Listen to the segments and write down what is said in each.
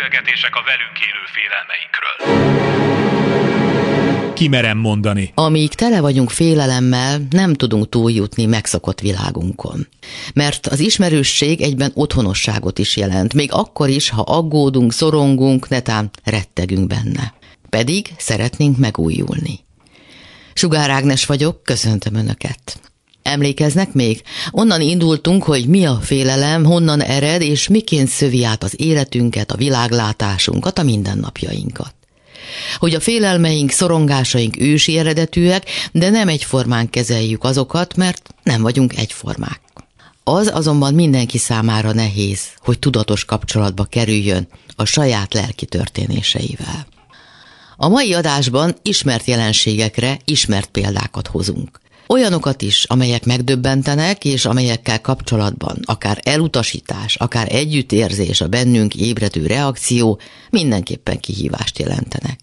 beszélgetések a velünk élő félelmeinkről. Kimerem mondani. Amíg tele vagyunk félelemmel, nem tudunk túljutni megszokott világunkon. Mert az ismerősség egyben otthonosságot is jelent, még akkor is, ha aggódunk, szorongunk, netán rettegünk benne. Pedig szeretnénk megújulni. Sugár Ágnes vagyok, köszöntöm Önöket. Emlékeznek még? Onnan indultunk, hogy mi a félelem, honnan ered, és miként szövi át az életünket, a világlátásunkat, a mindennapjainkat. Hogy a félelmeink, szorongásaink ősi eredetűek, de nem egyformán kezeljük azokat, mert nem vagyunk egyformák. Az azonban mindenki számára nehéz, hogy tudatos kapcsolatba kerüljön a saját lelki történéseivel. A mai adásban ismert jelenségekre ismert példákat hozunk. Olyanokat is, amelyek megdöbbentenek, és amelyekkel kapcsolatban akár elutasítás, akár együttérzés, a bennünk ébredő reakció mindenképpen kihívást jelentenek.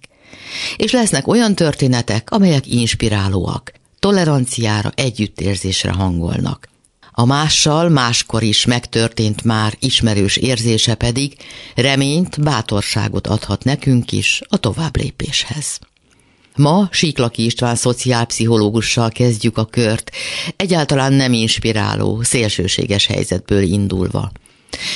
És lesznek olyan történetek, amelyek inspirálóak, toleranciára, együttérzésre hangolnak. A mással máskor is megtörtént már ismerős érzése pedig reményt, bátorságot adhat nekünk is a továbblépéshez. Ma Síklaki István szociálpszichológussal kezdjük a kört, egyáltalán nem inspiráló, szélsőséges helyzetből indulva.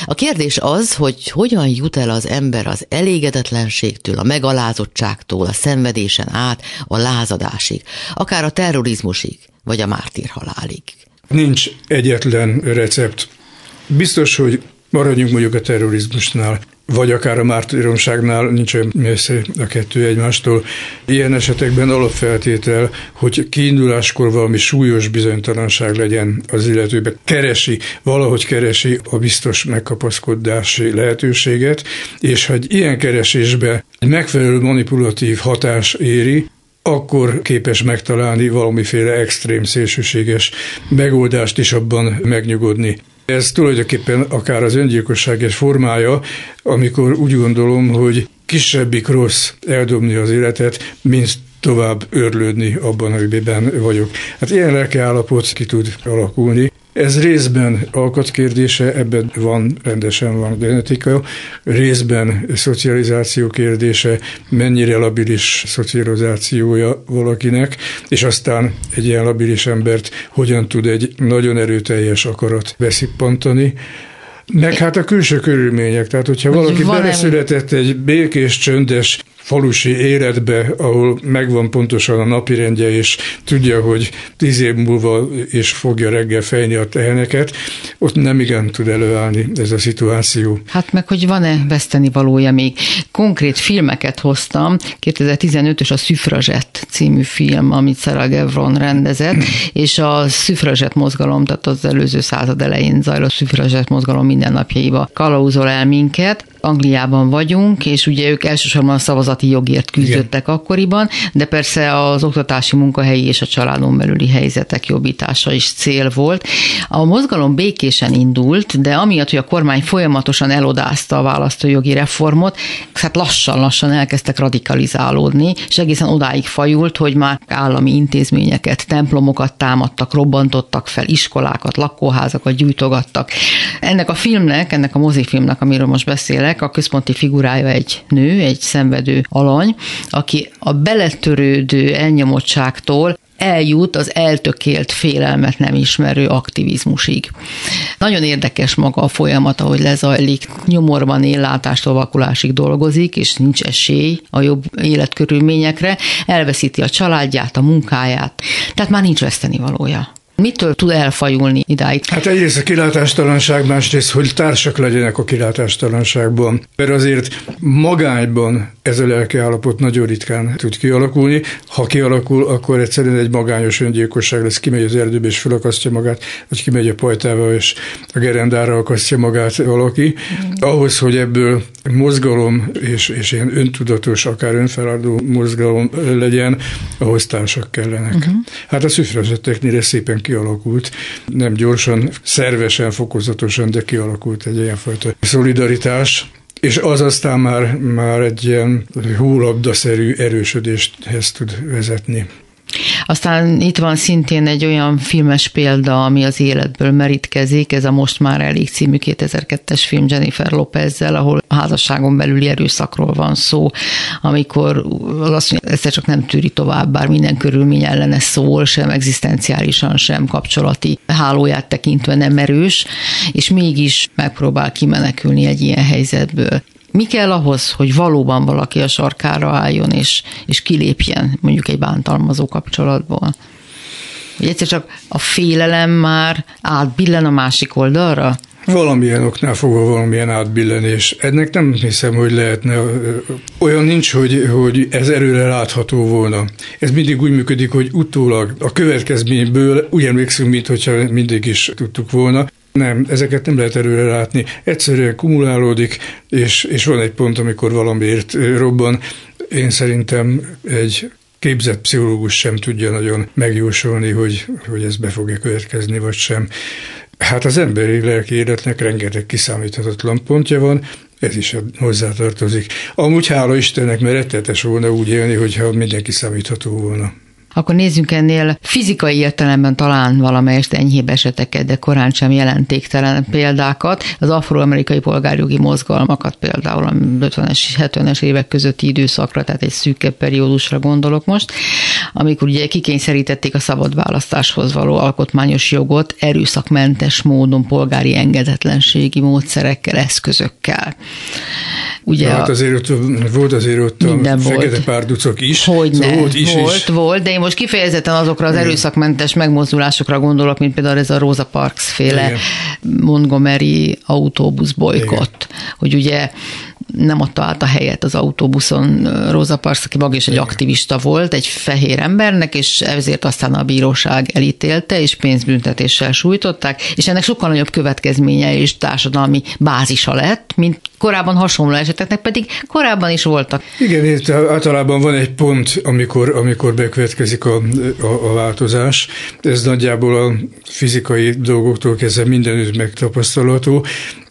A kérdés az, hogy hogyan jut el az ember az elégedetlenségtől, a megalázottságtól, a szenvedésen át, a lázadásig, akár a terrorizmusig, vagy a mártírhalálig. Nincs egyetlen recept. Biztos, hogy maradjunk mondjuk a terrorizmusnál vagy akár a mártíromságnál nincs olyan messze a kettő egymástól. Ilyen esetekben alapfeltétel, hogy kiinduláskor valami súlyos bizonytalanság legyen az illetőbe. Keresi, valahogy keresi a biztos megkapaszkodási lehetőséget, és hogy ilyen keresésbe egy megfelelő manipulatív hatás éri, akkor képes megtalálni valamiféle extrém, szélsőséges megoldást is abban megnyugodni. Ez tulajdonképpen akár az öngyilkosság egy formája, amikor úgy gondolom, hogy kisebbik rossz eldobni az életet, mint tovább örlődni abban, amiben vagyok. Hát ilyen lelkiállapot ki tud alakulni. Ez részben alkatkérdése, ebben van, rendesen van genetika, részben szocializáció kérdése, mennyire labilis szocializációja valakinek, és aztán egy ilyen labilis embert hogyan tud egy nagyon erőteljes akarat beszippantani, meg hát a külső körülmények, tehát hogyha valaki beleszületett egy békés, csöndes falusi életbe, ahol megvan pontosan a napirendje, és tudja, hogy tíz év múlva is fogja reggel fejni a teheneket, ott nem igen tud előállni ez a szituáció. Hát meg, hogy van-e veszteni valója még. Konkrét filmeket hoztam, 2015-ös a Szüfrazsett című film, amit Sarah Gevron rendezett, és a Szüfrazsett mozgalom, tehát az előző század elején zajló Szüfrazsett mozgalom mindennapjaiba kalauzol el minket, Angliában vagyunk, és ugye ők elsősorban a szavazati jogért küzdöttek Igen. akkoriban, de persze az oktatási munkahelyi és a családon belüli helyzetek jobbítása is cél volt. A mozgalom békésen indult, de amiatt, hogy a kormány folyamatosan elodázta a választójogi reformot, hát lassan-lassan elkezdtek radikalizálódni, és egészen odáig fajult, hogy már állami intézményeket, templomokat támadtak, robbantottak fel, iskolákat, lakóházakat gyújtogattak. Ennek a filmnek, ennek a mozifilmnek, amiről most beszélek, filmnek a központi figurája egy nő, egy szenvedő alany, aki a beletörődő elnyomottságtól eljut az eltökélt félelmet nem ismerő aktivizmusig. Nagyon érdekes maga a folyamat, ahogy lezajlik. Nyomorban él, látástól vakulásig dolgozik, és nincs esély a jobb életkörülményekre. Elveszíti a családját, a munkáját, tehát már nincs veszteni valója. Mitől tud elfajulni idáig? Hát egyrészt a kilátástalanság, másrészt, hogy társak legyenek a kilátástalanságban. Mert azért magányban ez a lelki állapot nagyon ritkán tud kialakulni. Ha kialakul, akkor egyszerűen egy magányos öngyilkosság lesz, kimegy az erdőbe és felakasztja magát, vagy kimegy a pajtába és a gerendára akasztja magát valaki. Ahhoz, hogy ebből mozgalom és, és ilyen öntudatos, akár önfeladó mozgalom legyen, ahhoz társak kellenek. Uh-huh. Hát a szüfrazetteknél szépen kialakult, nem gyorsan, szervesen, fokozatosan, de kialakult egy ilyenfajta szolidaritás, és az aztán már, már egy ilyen hólabdaszerű erősödéshez tud vezetni. Aztán itt van szintén egy olyan filmes példa, ami az életből merítkezik, ez a Most már elég című 2002-es film Jennifer Lopezzel, ahol a házasságon belüli erőszakról van szó, amikor azt mondja, egyszer csak nem tűri tovább, bár minden körülmény ellene szól, sem egzisztenciálisan, sem kapcsolati hálóját tekintve nem erős, és mégis megpróbál kimenekülni egy ilyen helyzetből. Mi kell ahhoz, hogy valóban valaki a sarkára álljon és, és kilépjen mondjuk egy bántalmazó kapcsolatból? Hogy egyszer csak a félelem már átbillen a másik oldalra? Valamilyen oknál fogva valamilyen átbillenés. Ennek nem hiszem, hogy lehetne. Olyan nincs, hogy, hogy ez erőre látható volna. Ez mindig úgy működik, hogy utólag a következményből úgy emlékszünk, mintha mindig is tudtuk volna. Nem, ezeket nem lehet előre látni. Egyszerűen kumulálódik, és, és van egy pont, amikor valamiért robban. Én szerintem egy képzett pszichológus sem tudja nagyon megjósolni, hogy, hogy ez be fog-e következni, vagy sem. Hát az emberi lelki életnek rengeteg kiszámíthatatlan pontja van, ez is hozzátartozik. Amúgy hála Istennek, mert rettetes volna úgy élni, hogyha mindenki számítható volna. Akkor nézzünk ennél fizikai értelemben talán valamelyest enyhébb eseteket, de korán sem jelentéktelen példákat. Az afroamerikai polgárjogi mozgalmakat például a 50-es, 70-es évek közötti időszakra, tehát egy szűkebb periódusra gondolok most, amikor ugye kikényszerítették a szabad választáshoz való alkotmányos jogot erőszakmentes módon polgári engedetlenségi módszerekkel, eszközökkel. Ugye hát azért ott, volt azért ott a fekete párducok is. Hogy szóval volt, is volt, is. volt, de én most kifejezetten azokra az erőszakmentes megmozdulásokra gondolok, mint például ez a Rosa Parks féle Igen. Montgomery autóbusz bolykott, hogy ugye nem adta át a helyet az autóbuszon Rosa Parks, aki maga is egy aktivista volt, egy fehér embernek, és ezért aztán a bíróság elítélte, és pénzbüntetéssel sújtották, és ennek sokkal nagyobb következménye és társadalmi bázisa lett, mint korábban hasonló eseteknek, pedig korábban is voltak. Igen, itt általában van egy pont, amikor, amikor bekövetkezik a, a, a változás. Ez nagyjából a fizikai dolgoktól kezdve mindenütt megtapasztalható,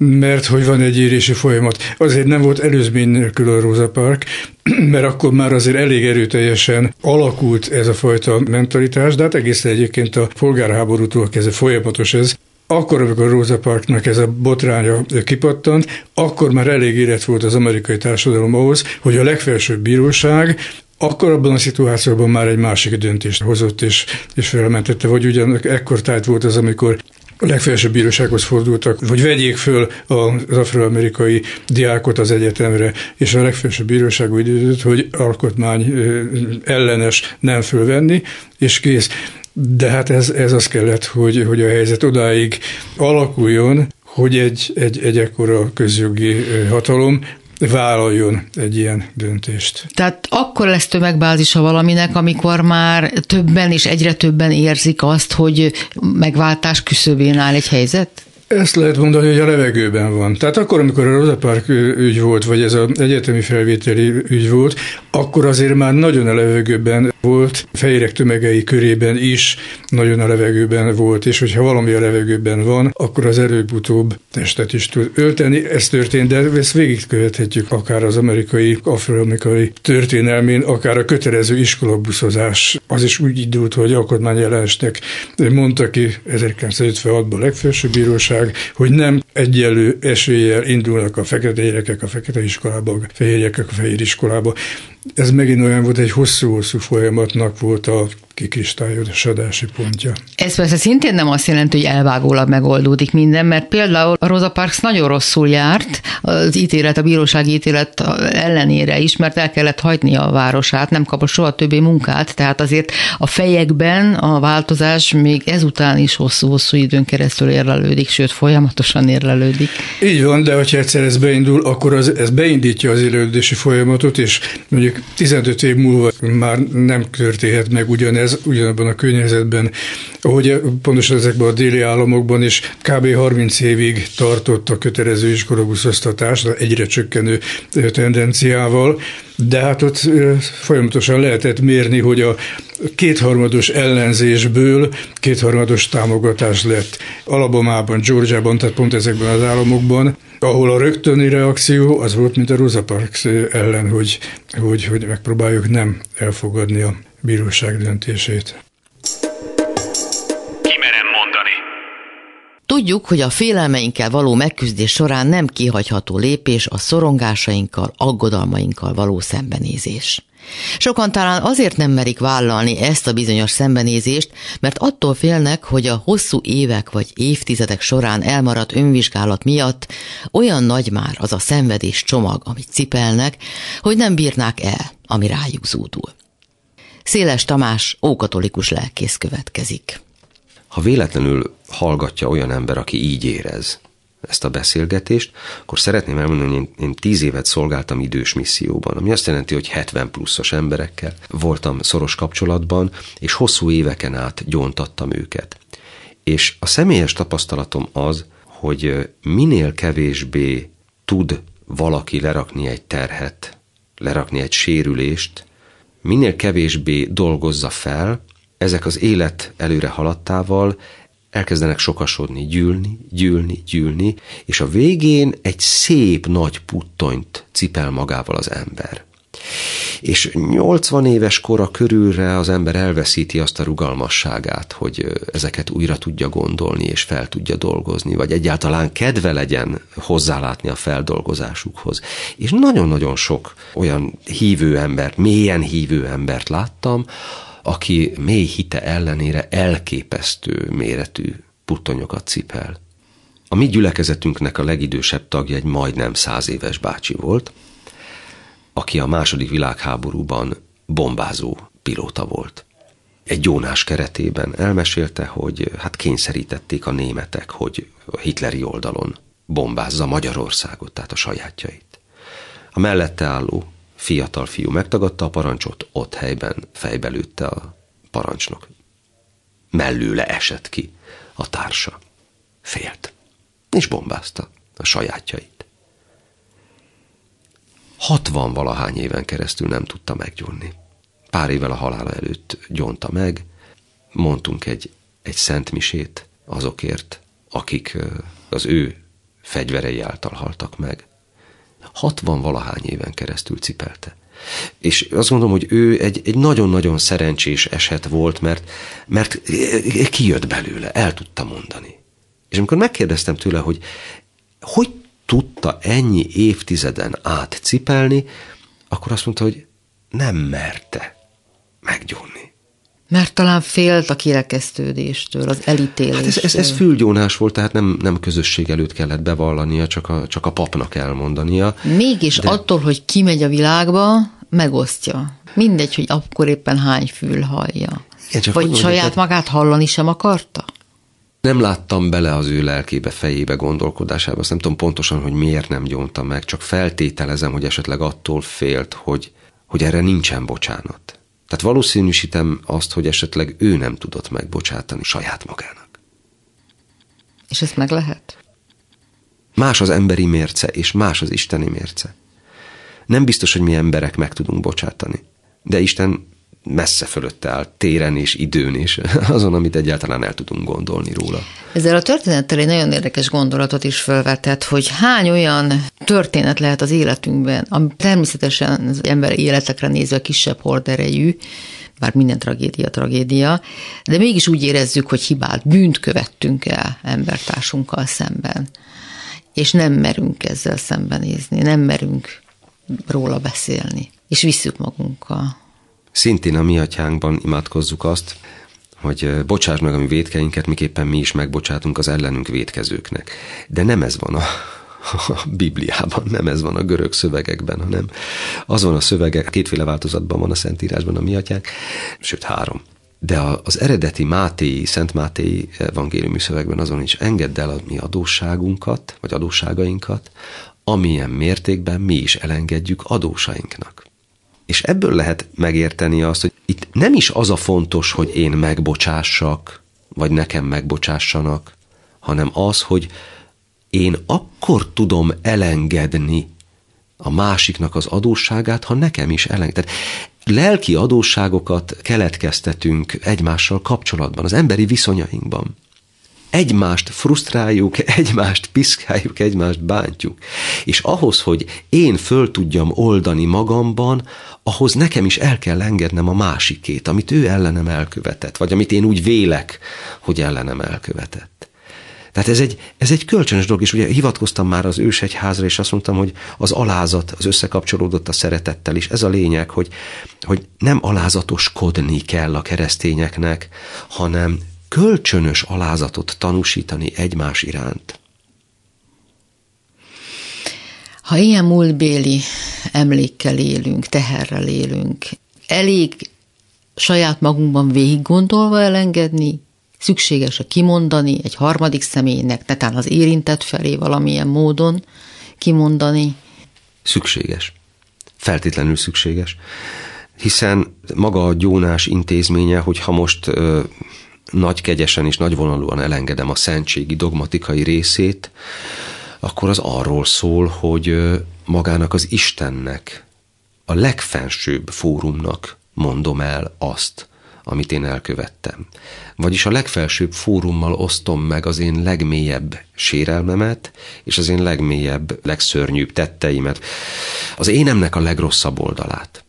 mert hogy van egy érési folyamat. Azért nem volt előzmény nélkül a Rosa Park, mert akkor már azért elég erőteljesen alakult ez a fajta mentalitás, de hát egészen egyébként a polgárháborútól kezdve folyamatos ez akkor, amikor Rosa Parknak ez a botránya kipattant, akkor már elég élet volt az amerikai társadalom ahhoz, hogy a legfelsőbb bíróság akkor abban a szituációban már egy másik döntést hozott és, és felmentette, vagy ugyan ekkor tájt volt az, amikor a legfelsőbb bírósághoz fordultak, hogy vegyék föl az afroamerikai diákot az egyetemre, és a legfelsőbb bíróság úgy döntött, hogy alkotmány ellenes nem fölvenni, és kész. De hát ez, ez az kellett, hogy, hogy a helyzet odáig alakuljon, hogy egy, egy, egy ekkora közjogi hatalom vállaljon egy ilyen döntést. Tehát akkor lesz tömegbázisa valaminek, amikor már többen és egyre többen érzik azt, hogy megváltás küszöbén áll egy helyzet? Ezt lehet mondani, hogy a levegőben van. Tehát akkor, amikor a Rosa Park ügy volt, vagy ez az egyetemi felvételi ügy volt, akkor azért már nagyon a levegőben volt, fehérek tömegei körében is nagyon a levegőben volt, és hogyha valami a levegőben van, akkor az előbb-utóbb testet is tud ölteni. Ez történt, de ezt végigkövethetjük akár az amerikai, afroamerikai történelmén, akár a kötelező iskolabuszozás. Az is úgy indult, hogy alkotmányjelensnek mondta ki 1956-ban a legfelsőbb bíróság, hogy nem egyenlő eséllyel indulnak a fekete gyerekek a fekete iskolába, a fehér gyerekek a fehér iskolába. Ez megint olyan volt, egy hosszú-hosszú folyamatnak volt a kikristályosodási pontja. Ez persze szintén nem azt jelenti, hogy elvágólag megoldódik minden, mert például a Rosa Parks nagyon rosszul járt az ítélet, a bírósági ítélet ellenére is, mert el kellett hagyni a városát, nem kapott soha többé munkát, tehát azért a fejekben a változás még ezután is hosszú-hosszú időn keresztül érlelődik, sőt folyamatosan érlelődik. Így van, de hogyha egyszer ez beindul, akkor az, ez beindítja az érlelődési folyamatot, és mondjuk 15 év múlva már nem történhet meg ugyanez, ez ugyanabban a környezetben, ahogy pontosan ezekben a déli államokban is kb. 30 évig tartott a kötelező iskolabuszoztatás, egyre csökkenő tendenciával, de hát ott folyamatosan lehetett mérni, hogy a kétharmados ellenzésből kétharmados támogatás lett. Alabamában, Georgiában, tehát pont ezekben az államokban, ahol a rögtöni reakció az volt, mint a Rosa Parks ellen, hogy, hogy, hogy megpróbáljuk nem elfogadni a bíróság döntését. Tudjuk, hogy a félelmeinkkel való megküzdés során nem kihagyható lépés a szorongásainkkal, aggodalmainkkal való szembenézés. Sokan talán azért nem merik vállalni ezt a bizonyos szembenézést, mert attól félnek, hogy a hosszú évek vagy évtizedek során elmaradt önvizsgálat miatt olyan nagy már az a szenvedés csomag, amit cipelnek, hogy nem bírnák el, ami rájuk zúdul. Széles Tamás, ókatolikus lelkész következik. Ha véletlenül hallgatja olyan ember, aki így érez ezt a beszélgetést, akkor szeretném elmondani, hogy én, én tíz évet szolgáltam idős misszióban, ami azt jelenti, hogy 70 pluszos emberekkel voltam szoros kapcsolatban, és hosszú éveken át gyóntattam őket. És a személyes tapasztalatom az, hogy minél kevésbé tud valaki lerakni egy terhet, lerakni egy sérülést, minél kevésbé dolgozza fel, ezek az élet előre haladtával elkezdenek sokasodni, gyűlni, gyűlni, gyűlni, és a végén egy szép nagy puttonyt cipel magával az ember. És 80 éves kora körülre az ember elveszíti azt a rugalmasságát, hogy ezeket újra tudja gondolni és fel tudja dolgozni, vagy egyáltalán kedve legyen hozzálátni a feldolgozásukhoz. És nagyon-nagyon sok olyan hívő embert, mélyen hívő embert láttam, aki mély hite ellenére elképesztő méretű puttonyokat cipel. A mi gyülekezetünknek a legidősebb tagja egy majdnem száz éves bácsi volt, aki a második világháborúban bombázó pilóta volt. Egy gyónás keretében elmesélte, hogy hát kényszerítették a németek, hogy a hitleri oldalon bombázza Magyarországot, tehát a sajátjait. A mellette álló fiatal fiú megtagadta a parancsot, ott helyben fejbelőtte a parancsnok. Mellőle esett ki a társa. Félt. És bombázta a sajátjait. Hatvan valahány éven keresztül nem tudta meggyónni. Pár évvel a halála előtt gyónta meg, mondtunk egy, egy szentmisét azokért, akik az ő fegyverei által haltak meg. 60 valahány éven keresztül cipelte. És azt gondolom, hogy ő egy, egy nagyon-nagyon szerencsés eset volt, mert, mert kijött belőle, el tudta mondani. És amikor megkérdeztem tőle, hogy hogy tudta ennyi évtizeden át cipelni, akkor azt mondta, hogy nem merte meggyónni. Mert talán félt a kirekesztődéstől, az elítéléstől. Hát ez, ez, ez fülgyónás volt, tehát nem, nem közösség előtt kellett bevallania, csak a, csak a papnak elmondania. Mégis de... attól, hogy kimegy a világba, megosztja. Mindegy, hogy akkor éppen hány fül hallja. Igen, csak Vagy saját mondjuk, magát hallani sem akarta? Nem láttam bele az ő lelkébe, fejébe, gondolkodásába. Azt nem tudom pontosan, hogy miért nem gyónta meg, csak feltételezem, hogy esetleg attól félt, hogy, hogy erre nincsen bocsánat. Tehát valószínűsítem azt, hogy esetleg ő nem tudott megbocsátani saját magának. És ezt meg lehet? Más az emberi mérce, és más az isteni mérce. Nem biztos, hogy mi emberek meg tudunk bocsátani. De Isten messze fölötte áll, téren és időn is, azon, amit egyáltalán el tudunk gondolni róla. Ezzel a történettel egy nagyon érdekes gondolatot is felvetett, hogy hány olyan történet lehet az életünkben, ami természetesen az ember életekre nézve kisebb horderejű, bár minden tragédia tragédia, de mégis úgy érezzük, hogy hibát, bűnt követtünk el embertársunkkal szemben. És nem merünk ezzel szembenézni, nem merünk róla beszélni, és visszük magunkkal. Szintén a mi atyánkban imádkozzuk azt, hogy bocsáss meg a mi védkeinket, miképpen mi is megbocsátunk az ellenünk védkezőknek. De nem ez van a, a Bibliában, nem ez van a görög szövegekben, hanem az van a szövegek, kétféle változatban van a Szentírásban a mi atyánk, sőt három. De az eredeti Mátéi, Szent Mátéi evangéliumi szövegben azon is engedd el a mi adósságunkat, vagy adósságainkat, amilyen mértékben mi is elengedjük adósainknak. És ebből lehet megérteni azt, hogy itt nem is az a fontos, hogy én megbocsássak, vagy nekem megbocsássanak, hanem az, hogy én akkor tudom elengedni a másiknak az adósságát, ha nekem is elenged. Tehát lelki adósságokat keletkeztetünk egymással kapcsolatban, az emberi viszonyainkban. Egymást frusztráljuk, egymást piszkáljuk, egymást bántjuk. És ahhoz, hogy én föl tudjam oldani magamban, ahhoz nekem is el kell engednem a másikét, amit ő ellenem elkövetett, vagy amit én úgy vélek, hogy ellenem elkövetett. Tehát ez egy, ez egy kölcsönös dolog, és ugye hivatkoztam már az ősegyházra, és azt mondtam, hogy az alázat, az összekapcsolódott a szeretettel is. Ez a lényeg, hogy, hogy nem alázatoskodni kell a keresztényeknek, hanem kölcsönös alázatot tanúsítani egymás iránt. Ha ilyen múltbéli emlékkel élünk, teherrel élünk, elég saját magunkban végig gondolva elengedni, szükséges a kimondani egy harmadik személynek, netán az érintett felé valamilyen módon kimondani? Szükséges. Feltétlenül szükséges. Hiszen maga a gyónás intézménye, hogyha most ö, nagy kegyesen és nagy vonalúan elengedem a szentségi dogmatikai részét, akkor az arról szól, hogy magának az Istennek, a legfensőbb fórumnak mondom el azt, amit én elkövettem. Vagyis a legfelsőbb fórummal osztom meg az én legmélyebb sérelmemet, és az én legmélyebb, legszörnyűbb tetteimet, az énemnek a legrosszabb oldalát.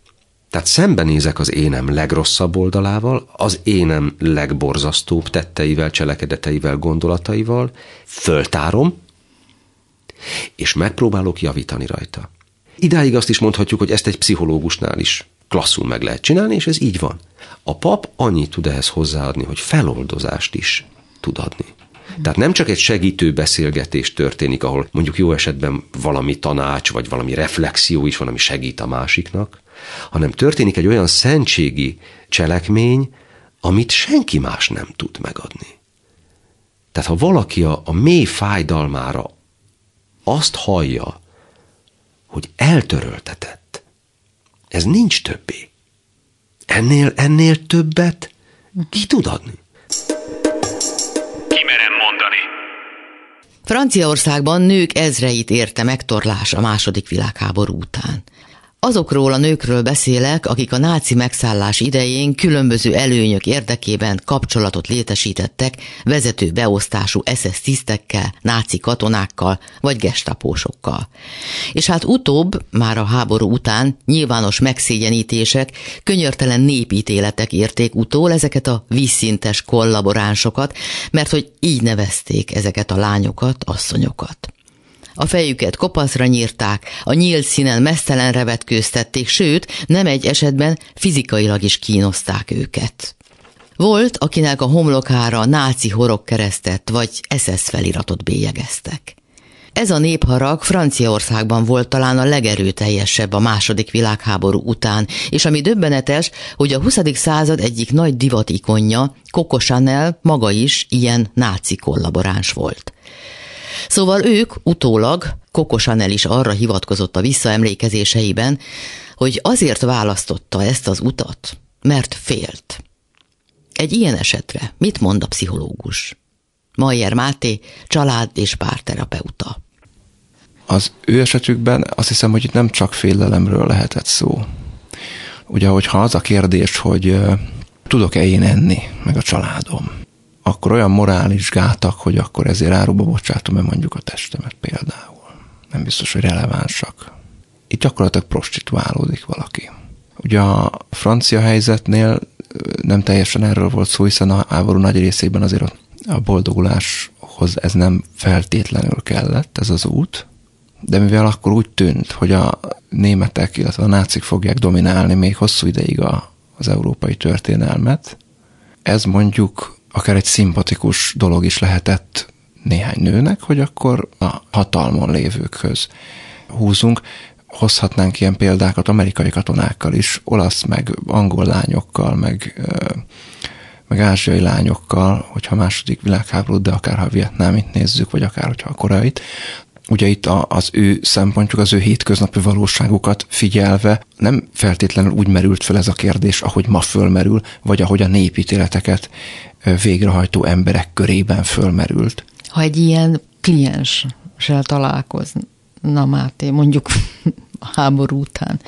Tehát szembenézek az énem legrosszabb oldalával, az énem legborzasztóbb tetteivel, cselekedeteivel, gondolataival, föltárom, és megpróbálok javítani rajta. Idáig azt is mondhatjuk, hogy ezt egy pszichológusnál is klasszul meg lehet csinálni, és ez így van. A pap annyit tud ehhez hozzáadni, hogy feloldozást is tud adni. Tehát nem csak egy segítő beszélgetés történik, ahol mondjuk jó esetben valami tanács, vagy valami reflexió is van, ami segít a másiknak, hanem történik egy olyan szentségi cselekmény, amit senki más nem tud megadni. Tehát ha valaki a, a mély fájdalmára azt hallja, hogy eltöröltetett, ez nincs többé. Ennél, ennél többet ki tud adni? Kimerem mondani. Franciaországban nők ezreit érte megtorlás a második világháború után. Azokról a nőkről beszélek, akik a náci megszállás idején különböző előnyök érdekében kapcsolatot létesítettek vezető beosztású SS tisztekkel, náci katonákkal vagy gestapósokkal. És hát utóbb, már a háború után nyilvános megszégyenítések, könyörtelen népítéletek érték utól ezeket a vízszintes kollaboránsokat, mert hogy így nevezték ezeket a lányokat, asszonyokat. A fejüket kopaszra nyírták, a nyílt színen mesztelenre vetkőztették, sőt, nem egy esetben fizikailag is kínozták őket. Volt, akinek a homlokára náci horog keresztet vagy SS feliratot bélyegeztek. Ez a népharag Franciaországban volt talán a legerőteljesebb a második világháború után, és ami döbbenetes, hogy a 20. század egyik nagy divatikonja, Coco Chanel maga is ilyen náci kollaboráns volt. Szóval ők utólag, Kokosan el is arra hivatkozott a visszaemlékezéseiben, hogy azért választotta ezt az utat, mert félt. Egy ilyen esetre mit mond a pszichológus? Mayer Máté, család és párterapeuta. Az ő esetükben azt hiszem, hogy itt nem csak félelemről lehetett szó. Ugye, hogyha az a kérdés, hogy tudok-e én enni, meg a családom, akkor olyan morális gátak, hogy akkor ezért áruba bocsátom-e mondjuk a testemet például. Nem biztos, hogy relevánsak. Itt gyakorlatilag prostituálódik valaki. Ugye a francia helyzetnél nem teljesen erről volt szó, hiszen a háború nagy részében azért a boldoguláshoz ez nem feltétlenül kellett, ez az út, de mivel akkor úgy tűnt, hogy a németek, illetve a nácik fogják dominálni még hosszú ideig a, az európai történelmet, ez mondjuk akár egy szimpatikus dolog is lehetett néhány nőnek, hogy akkor a hatalmon lévőkhöz húzunk. Hozhatnánk ilyen példákat amerikai katonákkal is, olasz, meg angol lányokkal, meg, meg ázsiai lányokkal, hogyha a második világháborút, de akár ha a vietnámit nézzük, vagy akár hogyha a koreait, ugye itt az ő szempontjuk, az ő hétköznapi valóságukat figyelve nem feltétlenül úgy merült fel ez a kérdés, ahogy ma fölmerül, vagy ahogy a népítéleteket végrehajtó emberek körében fölmerült. Ha egy ilyen klienssel találkozna Máté, mondjuk a háború után,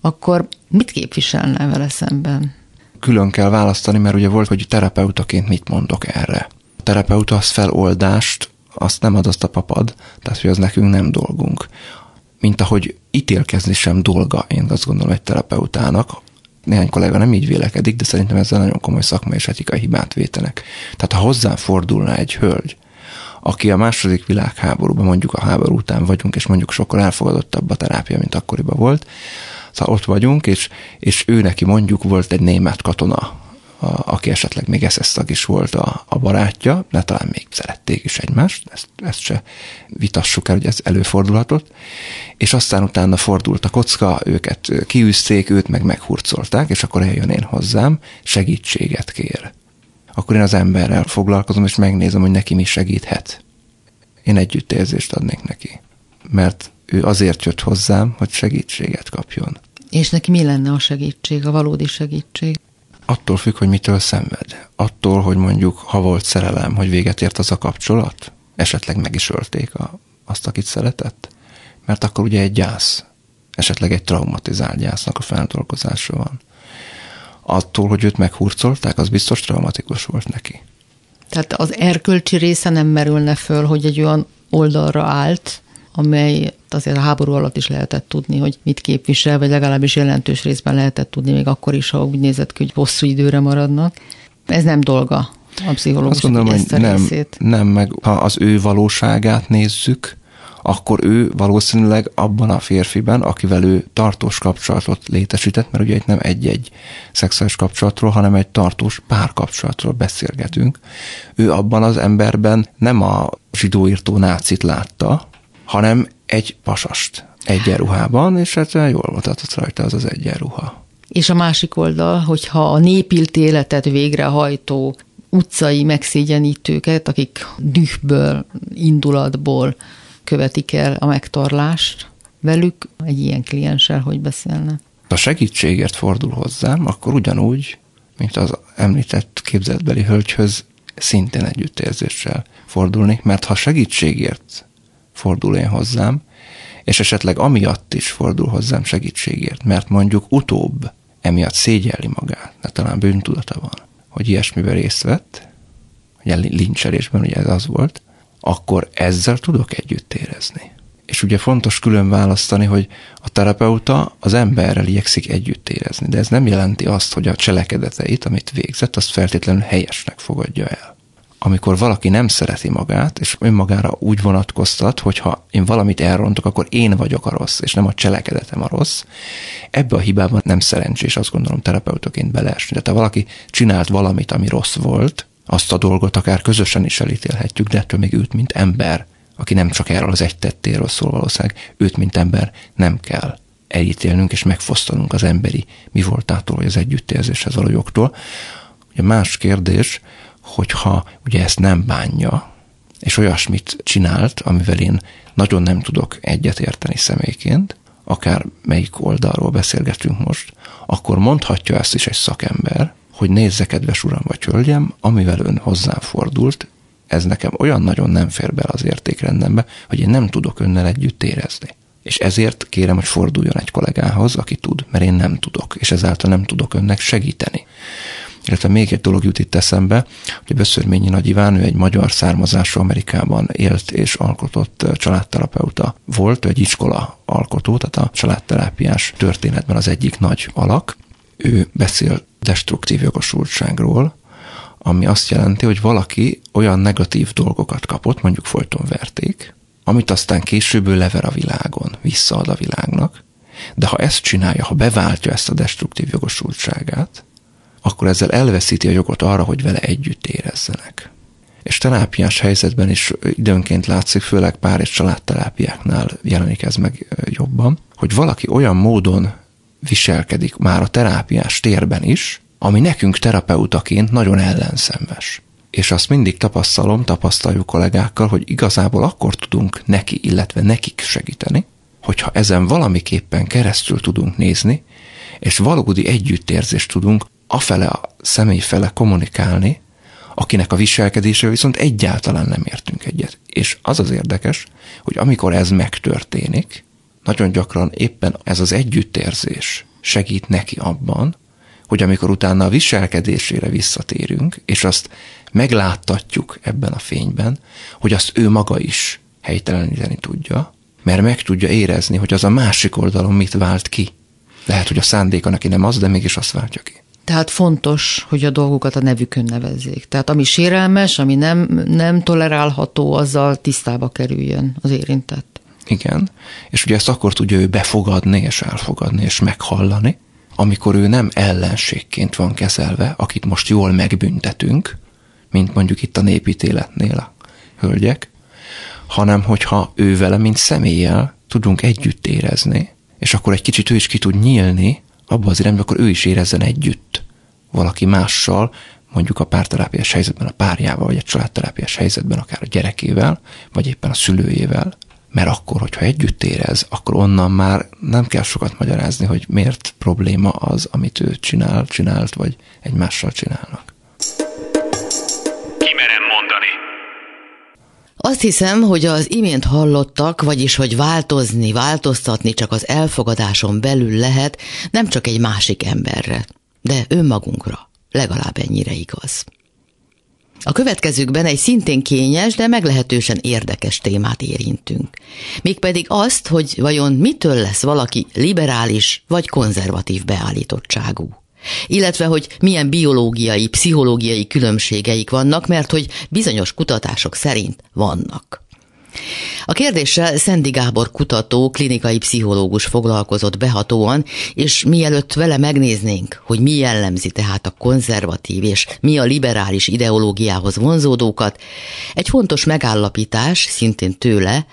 akkor mit képviselne vele szemben? Külön kell választani, mert ugye volt, hogy terapeutaként mit mondok erre. A terapeuta az feloldást, azt nem ad azt a papad, tehát hogy az nekünk nem dolgunk. Mint ahogy ítélkezni sem dolga, én azt gondolom egy terapeutának, néhány kollega nem így vélekedik, de szerintem ezzel nagyon komoly szakmai és etikai hibát vétenek. Tehát ha hozzám fordulna egy hölgy, aki a második világháborúban, mondjuk a háború után vagyunk, és mondjuk sokkal elfogadottabb a terápia, mint akkoriban volt, szóval ott vagyunk, és, és ő neki mondjuk volt egy német katona, a, aki esetleg még SS tag is volt a, a barátja, de talán még szerették is egymást, ezt, ezt se vitassuk el, hogy ez előfordulhatott, és aztán utána fordult a kocka, őket kiűzték, őt meg meghurcolták, és akkor eljön én hozzám, segítséget kér. Akkor én az emberrel foglalkozom, és megnézem, hogy neki mi segíthet. Én együttérzést adnék neki. Mert ő azért jött hozzám, hogy segítséget kapjon. És neki mi lenne a segítség, a valódi segítség? Attól függ, hogy mitől szenved. Attól, hogy mondjuk, ha volt szerelem, hogy véget ért az a kapcsolat, esetleg meg is ölték a, azt, akit szeretett. Mert akkor ugye egy gyász, esetleg egy traumatizált gyásznak a feldolgozása van. Attól, hogy őt meghurcolták, az biztos traumatikus volt neki. Tehát az erkölcsi része nem merülne föl, hogy egy olyan oldalra állt, amely azért a háború alatt is lehetett tudni, hogy mit képvisel, vagy legalábbis jelentős részben lehetett tudni, még akkor is, ha úgy nézett ki, hogy hosszú időre maradnak. Ez nem dolga a pszichológus, Azt gondolom, hogy nem, részét. nem, meg ha az ő valóságát nézzük, akkor ő valószínűleg abban a férfiben, akivel ő tartós kapcsolatot létesített, mert ugye itt nem egy-egy szexuális kapcsolatról, hanem egy tartós párkapcsolatról beszélgetünk. Ő abban az emberben nem a zsidóírtó nácit látta, hanem egy pasast egyenruhában, és hát jól mutatott rajta az az egyenruha. És a másik oldal, hogyha a népilt életet végrehajtó utcai megszégyenítőket, akik dühből, indulatból követik el a megtorlást, velük egy ilyen klienssel hogy beszélne? Ha segítségért fordul hozzám, akkor ugyanúgy, mint az említett képzetbeli hölgyhöz, szintén együttérzéssel fordulni, mert ha segítségért fordul én hozzám, és esetleg amiatt is fordul hozzám segítségért, mert mondjuk utóbb emiatt szégyelli magát, de talán bűntudata van, hogy ilyesmiben részt vett, ugye lincselésben ugye ez az volt, akkor ezzel tudok együtt érezni. És ugye fontos külön választani, hogy a terapeuta az emberrel igyekszik együtt érezni, de ez nem jelenti azt, hogy a cselekedeteit, amit végzett, azt feltétlenül helyesnek fogadja el amikor valaki nem szereti magát, és önmagára úgy vonatkoztat, hogy ha én valamit elrontok, akkor én vagyok a rossz, és nem a cselekedetem a rossz, ebbe a hibában nem szerencsés, azt gondolom terapeutaként beleesni. Tehát ha valaki csinált valamit, ami rossz volt, azt a dolgot akár közösen is elítélhetjük, de ettől még őt, mint ember, aki nem csak erről az egy tettéről szól valószínűleg, őt, mint ember nem kell elítélnünk és megfosztanunk az emberi mi voltától, vagy az együttérzéshez való jogtól. Ugye más kérdés, hogyha ugye ezt nem bánja, és olyasmit csinált, amivel én nagyon nem tudok egyetérteni személyként, akár melyik oldalról beszélgetünk most, akkor mondhatja ezt is egy szakember, hogy nézze, kedves uram vagy hölgyem, amivel ön hozzám fordult, ez nekem olyan nagyon nem fér bele az értékrendembe, hogy én nem tudok önnel együtt érezni. És ezért kérem, hogy forduljon egy kollégához, aki tud, mert én nem tudok, és ezáltal nem tudok önnek segíteni. Illetve még egy dolog jut itt eszembe, hogy Böszörményi Nagy Iván, ő egy magyar származású Amerikában élt és alkotott családterapeuta volt, ő egy iskola alkotó, tehát a családterápiás történetben az egyik nagy alak. Ő beszél destruktív jogosultságról, ami azt jelenti, hogy valaki olyan negatív dolgokat kapott, mondjuk folyton verték, amit aztán később ő lever a világon, visszaad a világnak, de ha ezt csinálja, ha beváltja ezt a destruktív jogosultságát, akkor ezzel elveszíti a jogot arra, hogy vele együtt érezzenek. És terápiás helyzetben is időnként látszik, főleg pár és családterápiáknál jelenik ez meg jobban, hogy valaki olyan módon viselkedik már a terápiás térben is, ami nekünk terapeutaként nagyon ellenszenves. És azt mindig tapasztalom, tapasztaljuk kollégákkal, hogy igazából akkor tudunk neki, illetve nekik segíteni, hogyha ezen valamiképpen keresztül tudunk nézni, és valódi együttérzést tudunk afele a személy fele kommunikálni, akinek a viselkedésével viszont egyáltalán nem értünk egyet. És az az érdekes, hogy amikor ez megtörténik, nagyon gyakran éppen ez az együttérzés segít neki abban, hogy amikor utána a viselkedésére visszatérünk, és azt megláttatjuk ebben a fényben, hogy azt ő maga is helyteleníteni tudja, mert meg tudja érezni, hogy az a másik oldalon mit vált ki. Lehet, hogy a szándéka neki nem az, de mégis azt váltja ki. Tehát fontos, hogy a dolgokat a nevükön nevezzék. Tehát ami sérelmes, ami nem, nem tolerálható, azzal tisztába kerüljön az érintett. Igen, és ugye ezt akkor tudja ő befogadni, és elfogadni, és meghallani, amikor ő nem ellenségként van kezelve, akit most jól megbüntetünk, mint mondjuk itt a népítéletnél a hölgyek, hanem hogyha ő vele, mint személlyel tudunk együtt érezni, és akkor egy kicsit ő is ki tud nyílni abba az irányba, akkor ő is érezzen együtt valaki mással, mondjuk a párterápiás helyzetben a párjával, vagy a családterápiás helyzetben akár a gyerekével, vagy éppen a szülőjével, mert akkor, hogyha együtt érez, akkor onnan már nem kell sokat magyarázni, hogy miért probléma az, amit ő csinál, csinált, vagy egymással csinálnak. Azt hiszem, hogy az imént hallottak, vagyis hogy változni, változtatni csak az elfogadáson belül lehet, nem csak egy másik emberre, de önmagunkra. Legalább ennyire igaz. A következőkben egy szintén kényes, de meglehetősen érdekes témát érintünk. Mégpedig azt, hogy vajon mitől lesz valaki liberális vagy konzervatív beállítottságú. Illetve, hogy milyen biológiai, pszichológiai különbségeik vannak, mert hogy bizonyos kutatások szerint vannak. A kérdéssel Szendi Gábor kutató, klinikai pszichológus foglalkozott behatóan, és mielőtt vele megnéznénk, hogy mi jellemzi tehát a konzervatív és mi a liberális ideológiához vonzódókat, egy fontos megállapítás, szintén tőle,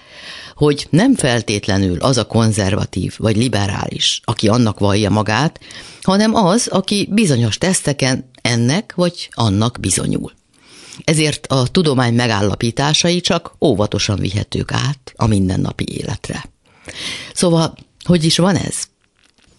hogy nem feltétlenül az a konzervatív vagy liberális, aki annak vallja magát, hanem az, aki bizonyos teszteken ennek vagy annak bizonyul. Ezért a tudomány megállapításai csak óvatosan vihetők át a mindennapi életre. Szóval, hogy is van ez?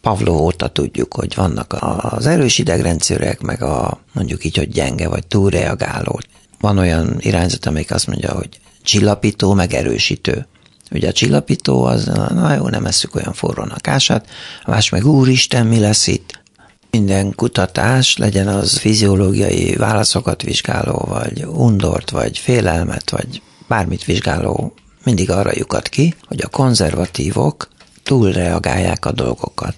Pavló óta tudjuk, hogy vannak az erős idegrendszerek, meg a mondjuk így, hogy gyenge vagy túlreagáló. Van olyan irányzat, amelyik azt mondja, hogy csillapító, meg erősítő. Ugye a csillapító az, na jó, nem eszük olyan forró a kását, a más meg úristen, mi lesz itt? Minden kutatás, legyen az fiziológiai válaszokat vizsgáló, vagy undort, vagy félelmet, vagy bármit vizsgáló, mindig arra lyukat ki, hogy a konzervatívok túlreagálják a dolgokat.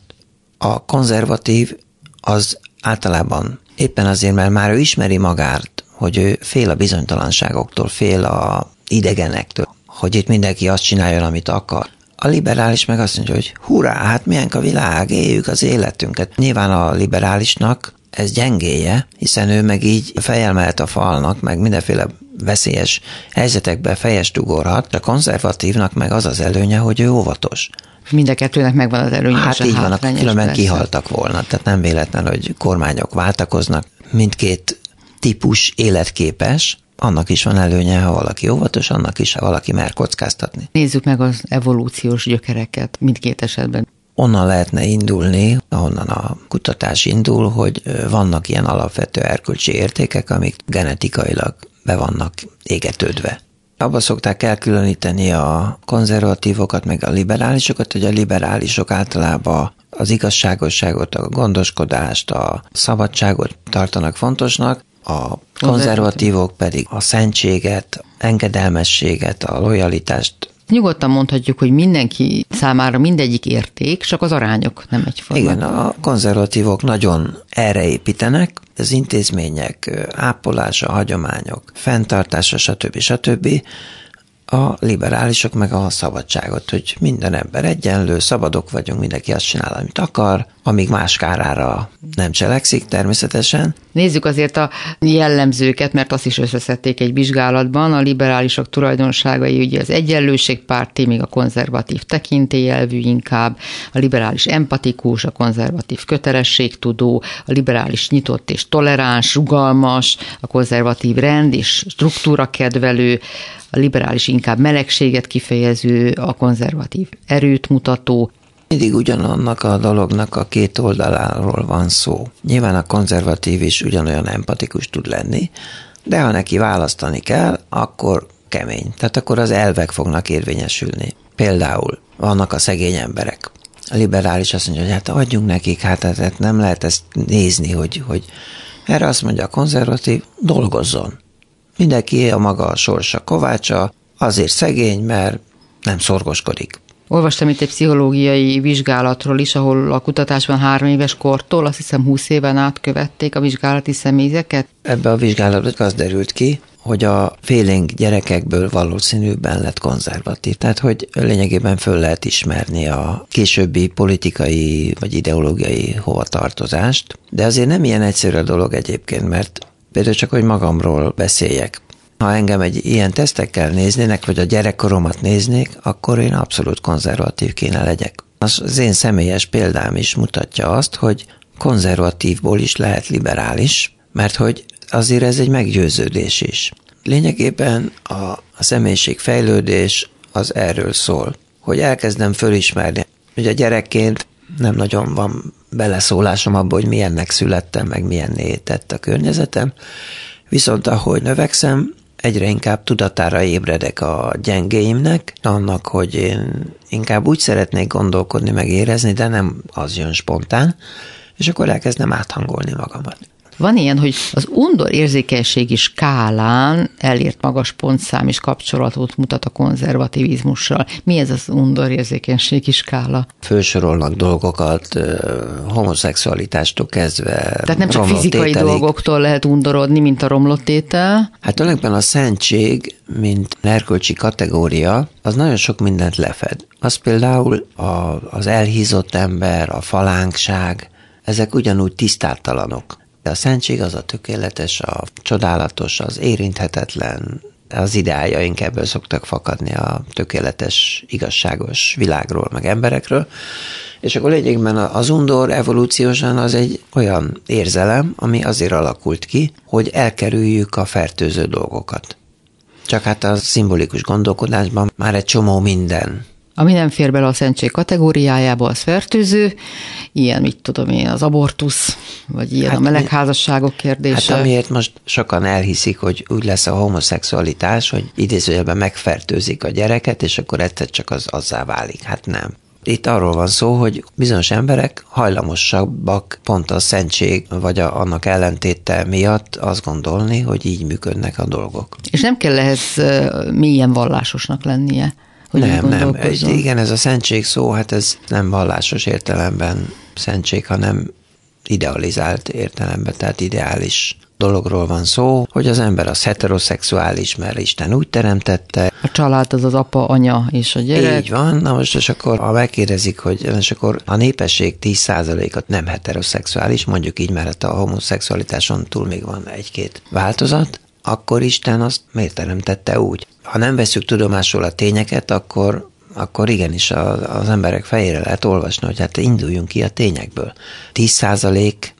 A konzervatív az általában éppen azért, mert már ő ismeri magát, hogy ő fél a bizonytalanságoktól, fél a idegenektől, hogy itt mindenki azt csináljon, amit akar. A liberális meg azt mondja, hogy hurrá, hát milyen a világ, éljük az életünket. Nyilván a liberálisnak ez gyengéje, hiszen ő meg így fejel mehet a falnak, meg mindenféle veszélyes helyzetekbe fejest ugorhat, a konzervatívnak meg az az előnye, hogy ő óvatos. Mind a kettőnek megvan az előnye. Hát így van, különben persze. kihaltak volna, tehát nem véletlen, hogy kormányok váltakoznak, mindkét típus életképes, annak is van előnye, ha valaki óvatos, annak is, ha valaki mer kockáztatni. Nézzük meg az evolúciós gyökereket mindkét esetben. Onnan lehetne indulni, ahonnan a kutatás indul, hogy vannak ilyen alapvető erkölcsi értékek, amik genetikailag be vannak égetődve. Abba szokták elkülöníteni a konzervatívokat, meg a liberálisokat, hogy a liberálisok általában az igazságosságot, a gondoskodást, a szabadságot tartanak fontosnak, a konzervatívok pedig a szentséget, engedelmességet, a lojalitást Nyugodtan mondhatjuk, hogy mindenki számára mindegyik érték, csak az arányok nem egyformák. Igen, a konzervatívok nagyon erre építenek, az intézmények ápolása, hagyományok, fenntartása, stb. stb a liberálisok meg a szabadságot, hogy minden ember egyenlő, szabadok vagyunk, mindenki azt csinál, amit akar, amíg más kárára nem cselekszik természetesen. Nézzük azért a jellemzőket, mert azt is összeszedték egy vizsgálatban. A liberálisok tulajdonságai ugye az egyenlőségpárti, még a konzervatív tekintélyelvű inkább, a liberális empatikus, a konzervatív kötelességtudó, a liberális nyitott és toleráns, rugalmas, a konzervatív rend és struktúra kedvelő, a liberális inkább melegséget kifejező, a konzervatív erőt mutató, mindig ugyanannak a dolognak a két oldaláról van szó. Nyilván a konzervatív is ugyanolyan empatikus tud lenni, de ha neki választani kell, akkor kemény. Tehát akkor az elvek fognak érvényesülni. Például vannak a szegény emberek. A liberális azt mondja, hogy hát adjunk nekik, hát, hát nem lehet ezt nézni, hogy, hogy erre azt mondja a konzervatív, dolgozzon. Mindenki a maga sorsa kovácsa, azért szegény, mert nem szorgoskodik. Olvastam itt egy pszichológiai vizsgálatról is, ahol a kutatásban három éves kortól, azt hiszem 20 éven át követték a vizsgálati személyzeket. Ebbe a vizsgálatban az derült ki, hogy a félénk gyerekekből valószínűbben lett konzervatív. Tehát, hogy lényegében föl lehet ismerni a későbbi politikai vagy ideológiai hovatartozást, de azért nem ilyen egyszerű a dolog egyébként, mert például csak, hogy magamról beszéljek. Ha engem egy ilyen tesztekkel néznének, vagy a gyerekkoromat néznék, akkor én abszolút konzervatív kéne legyek. Az én személyes példám is mutatja azt, hogy konzervatívból is lehet liberális, mert hogy azért ez egy meggyőződés is. Lényegében a, a személyiségfejlődés az erről szól, hogy elkezdem fölismerni, hogy a gyerekként nem nagyon van beleszólásom abba, hogy milyennek születtem, meg milyen tett a környezetem, viszont ahogy növekszem, egyre inkább tudatára ébredek a gyengéimnek, annak, hogy én inkább úgy szeretnék gondolkodni, meg érezni, de nem az jön spontán, és akkor elkezdem áthangolni magamat. Van ilyen, hogy az undor érzékenységi skálán elért magas pontszám és kapcsolatot mutat a konzervativizmussal. Mi ez az undor érzékenységi skála? Fősorolnak dolgokat, homoszexualitástól kezdve. Tehát nem csak fizikai ételik. dolgoktól lehet undorodni, mint a romlott étel? Hát tulajdonképpen a szentség, mint erkölcsi kategória, az nagyon sok mindent lefed. Az például a, az elhízott ember, a falánkság, ezek ugyanúgy tisztátalanok. A szentség az a tökéletes, a csodálatos, az érinthetetlen, az ideájaink ebből szoktak fakadni a tökéletes, igazságos világról, meg emberekről. És akkor lényegben az undor evolúciósan az egy olyan érzelem, ami azért alakult ki, hogy elkerüljük a fertőző dolgokat. Csak hát a szimbolikus gondolkodásban már egy csomó minden ami nem fér bele a szentség kategóriájába, az fertőző, ilyen, mit tudom én, az abortusz, vagy ilyen hát a melegházasságok kérdése. Hát amiért most sokan elhiszik, hogy úgy lesz a homoszexualitás, hogy idézőjelben megfertőzik a gyereket, és akkor egyszer csak az azzá válik. Hát nem. Itt arról van szó, hogy bizonyos emberek hajlamosabbak pont a szentség, vagy a, annak ellentéte miatt azt gondolni, hogy így működnek a dolgok. És nem kell ehhez mélyen vallásosnak lennie hogy nem, nem. Igen, ez a szentség szó, hát ez nem vallásos értelemben szentség, hanem idealizált értelemben, tehát ideális dologról van szó, hogy az ember az heteroszexuális, mert Isten úgy teremtette. A család az az apa, anya és a gyerek. Így van, na most és akkor ha megkérdezik, hogy és akkor a népesség 10%-at nem heteroszexuális, mondjuk így, mert a homoszexualitáson túl még van egy-két változat, akkor Isten azt miért teremtette úgy? Ha nem veszük tudomásul a tényeket, akkor akkor igenis az emberek fejére lehet olvasni, hogy hát induljunk ki a tényekből. 10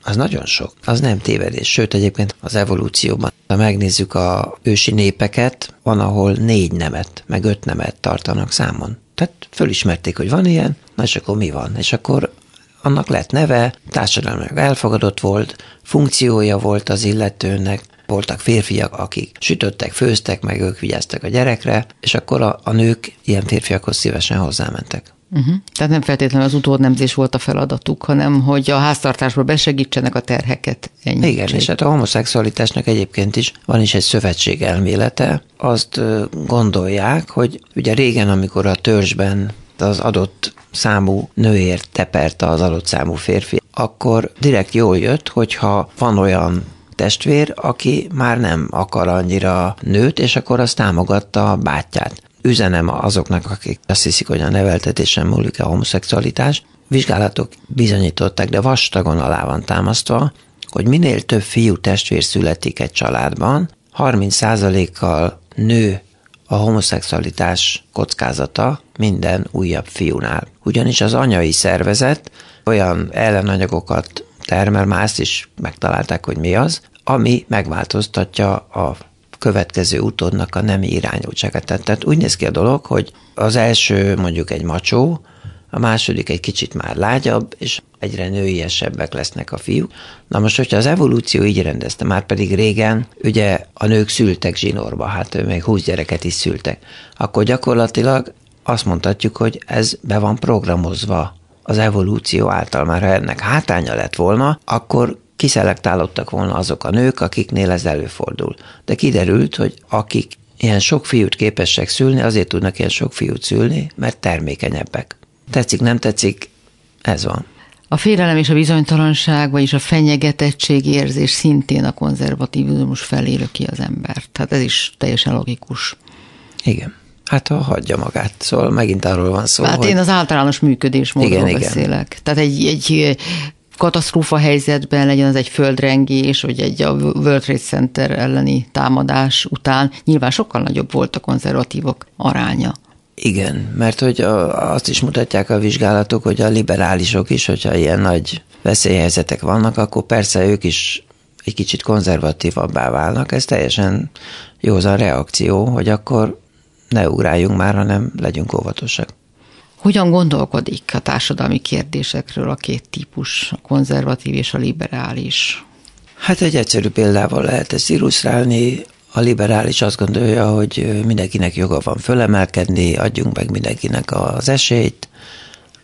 az nagyon sok, az nem tévedés. Sőt, egyébként az evolúcióban, ha megnézzük a ősi népeket, van, ahol négy nemet, meg öt nemet tartanak számon. Tehát fölismerték, hogy van ilyen, na és akkor mi van? És akkor annak lett neve, társadalmilag elfogadott volt, funkciója volt az illetőnek, voltak férfiak, akik sütöttek, főztek, meg ők vigyáztak a gyerekre, és akkor a, a nők ilyen férfiakhoz szívesen hozzámentek. Uh-huh. Tehát nem feltétlenül az utódnemzés volt a feladatuk, hanem hogy a háztartásba besegítsenek a terheket. Ennyi Igen, és hát a homoszexualitásnak egyébként is van is egy szövetség elmélete. Azt gondolják, hogy ugye régen, amikor a törzsben az adott számú nőért teperte az adott számú férfi, akkor direkt jól jött, hogyha van olyan testvér, aki már nem akar annyira nőt, és akkor azt támogatta a bátyját. Üzenem azoknak, akik azt hiszik, hogy a neveltetésen múlik a homoszexualitás. Vizsgálatok bizonyították, de vastagon alá van támasztva, hogy minél több fiú testvér születik egy családban, 30%-kal nő a homoszexualitás kockázata minden újabb fiúnál. Ugyanis az anyai szervezet olyan ellenanyagokat termel, már ezt is megtalálták, hogy mi az, ami megváltoztatja a következő utódnak a nemi irányultságát. Tehát úgy néz ki a dolog, hogy az első mondjuk egy macsó, a második egy kicsit már lágyabb, és egyre nőiesebbek lesznek a fiúk. Na most, hogyha az evolúció így rendezte, már pedig régen ugye a nők szültek zsinórba, hát még húsz gyereket is szültek, akkor gyakorlatilag azt mondhatjuk, hogy ez be van programozva az evolúció által, már ha ennek hátánya lett volna, akkor kiszelektálódtak volna azok a nők, akiknél ez előfordul. De kiderült, hogy akik ilyen sok fiút képesek szülni, azért tudnak ilyen sok fiút szülni, mert termékenyebbek. Tetszik, nem tetszik, ez van. A félelem és a bizonytalanság, vagyis a fenyegetettség érzés szintén a konzervatívizmus felé ki az embert. Tehát ez is teljesen logikus. Igen. Hát ha hagyja magát. Szóval megint arról van szó, Hát hogy... én az általános működésmódról igen, beszélek. Igen. Tehát egy, egy katasztrófa helyzetben legyen az egy földrengés, vagy egy a World Trade Center elleni támadás után nyilván sokkal nagyobb volt a konzervatívok aránya. Igen, mert hogy a, azt is mutatják a vizsgálatok, hogy a liberálisok is, hogyha ilyen nagy veszélyhelyzetek vannak, akkor persze ők is egy kicsit konzervatívabbá válnak. Ez teljesen józan reakció, hogy akkor ne ugráljunk már, hanem legyünk óvatosak. Hogyan gondolkodik a társadalmi kérdésekről a két típus, a konzervatív és a liberális? Hát egy egyszerű példával lehet ezt illusztrálni. A liberális azt gondolja, hogy mindenkinek joga van fölemelkedni, adjunk meg mindenkinek az esélyt.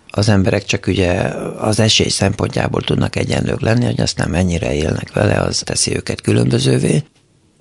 Az emberek csak ugye az esély szempontjából tudnak egyenlők lenni, hogy azt nem mennyire élnek vele, az teszi őket különbözővé.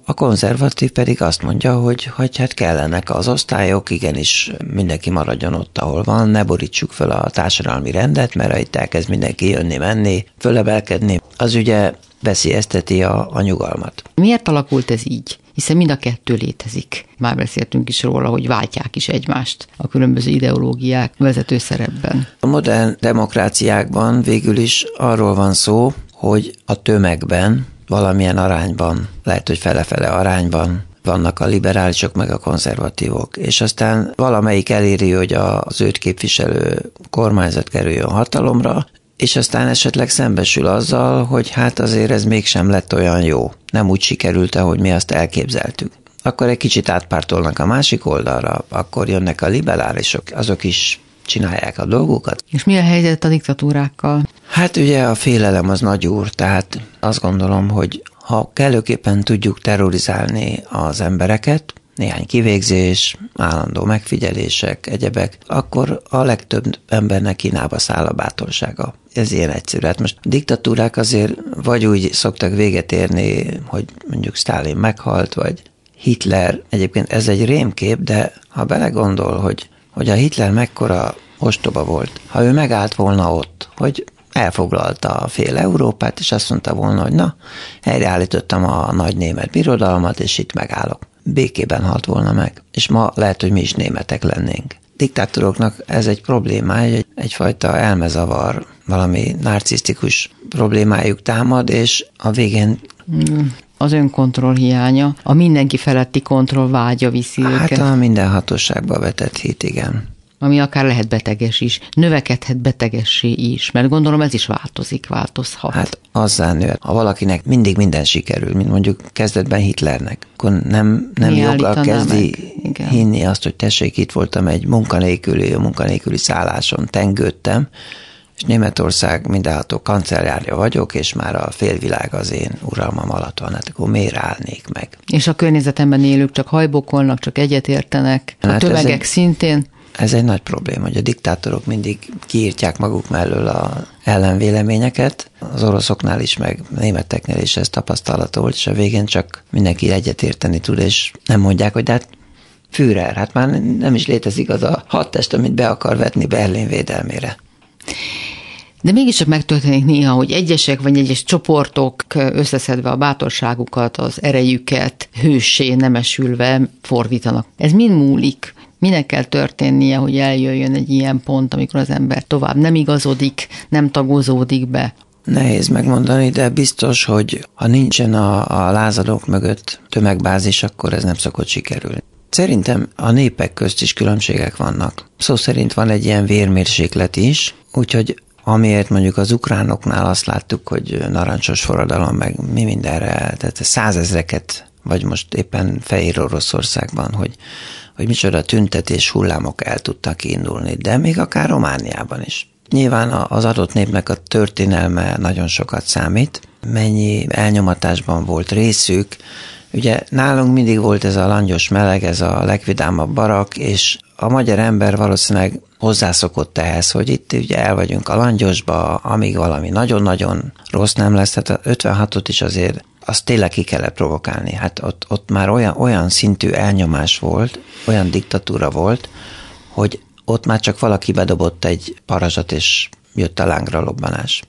A konzervatív pedig azt mondja, hogy, hogy hát kellenek az osztályok, igenis mindenki maradjon ott, ahol van, ne borítsuk fel a társadalmi rendet, mert itt elkezd mindenki jönni-menni, fölebelkedni. Az ugye veszélyezteti a, a nyugalmat. Miért alakult ez így? Hiszen mind a kettő létezik. Már beszéltünk is róla, hogy váltják is egymást a különböző ideológiák vezető szerepben. A modern demokráciákban végül is arról van szó, hogy a tömegben valamilyen arányban, lehet, hogy fele-fele arányban vannak a liberálisok meg a konzervatívok, és aztán valamelyik eléri, hogy az őt képviselő kormányzat kerüljön hatalomra, és aztán esetleg szembesül azzal, hogy hát azért ez mégsem lett olyan jó. Nem úgy sikerült, ahogy mi azt elképzeltük. Akkor egy kicsit átpártolnak a másik oldalra, akkor jönnek a liberálisok, azok is csinálják a dolgukat. És mi a helyzet a diktatúrákkal? Hát ugye a félelem az nagy úr, tehát azt gondolom, hogy ha kellőképpen tudjuk terrorizálni az embereket, néhány kivégzés, állandó megfigyelések, egyebek, akkor a legtöbb embernek Kínába száll a bátorsága. Ez ilyen egyszerű. Hát most a diktatúrák azért vagy úgy szoktak véget érni, hogy mondjuk Stalin meghalt, vagy Hitler. Egyébként ez egy rémkép, de ha belegondol, hogy hogy a Hitler mekkora ostoba volt. Ha ő megállt volna ott, hogy elfoglalta a fél Európát, és azt mondta volna, hogy na, helyreállítottam a nagy német birodalmat, és itt megállok. Békében halt volna meg. És ma lehet, hogy mi is németek lennénk. Diktátoroknak ez egy problémája, egy, egyfajta elmezavar, valami narcisztikus problémájuk támad, és a végén mm az önkontroll hiánya, a mindenki feletti kontroll vágya viszi hát őket. Hát a minden hatóságba vetett hit, igen. Ami akár lehet beteges is, növekedhet betegessé is, mert gondolom ez is változik, változhat. Hát azzá nő. Ha valakinek mindig minden sikerül, mint mondjuk kezdetben Hitlernek, akkor nem, nem joggal kezdi hinni azt, hogy tessék, itt voltam egy munkanélküli, munkanélküli szálláson, tengődtem, és Németország mindenható kancellárja vagyok, és már a félvilág az én uralmam alatt van, hát akkor miért állnék meg? És a környezetemben élők csak hajbokolnak, csak egyetértenek, a hát tömegek ez szintén? Ez egy nagy probléma, hogy a diktátorok mindig kiírtják maguk mellől a ellenvéleményeket. Az oroszoknál is, meg németeknél is ez tapasztalható volt, és a végén csak mindenki egyetérteni tud, és nem mondják, hogy hát Führer, hát már nem is létezik az a hadtest, amit be akar vetni Berlin védelmére. De mégiscsak megtörténik néha, hogy egyesek vagy egyes csoportok összeszedve a bátorságukat, az erejüket, hősé nemesülve fordítanak. Ez mind múlik. Minek kell történnie, hogy eljöjjön egy ilyen pont, amikor az ember tovább nem igazodik, nem tagozódik be? Nehéz megmondani, de biztos, hogy ha nincsen a, a lázadók mögött tömegbázis, akkor ez nem szokott sikerülni. Szerintem a népek közt is különbségek vannak. Szó szerint van egy ilyen vérmérséklet is, úgyhogy amiért mondjuk az ukránoknál azt láttuk, hogy narancsos forradalom, meg mi mindenre, tehát százezreket, vagy most éppen Fehér Oroszországban, hogy, hogy micsoda tüntetés hullámok el tudtak indulni, de még akár Romániában is. Nyilván az adott népnek a történelme nagyon sokat számít, mennyi elnyomatásban volt részük, Ugye nálunk mindig volt ez a langyos meleg, ez a legvidámabb barak, és a magyar ember valószínűleg hozzászokott ehhez, hogy itt ugye el vagyunk a langyosba, amíg valami nagyon-nagyon rossz nem lesz, tehát a 56-ot is azért azt tényleg ki kellett provokálni. Hát ott, ott már olyan, olyan szintű elnyomás volt, olyan diktatúra volt, hogy ott már csak valaki bedobott egy parazsat, és jött a lángra lobbanás.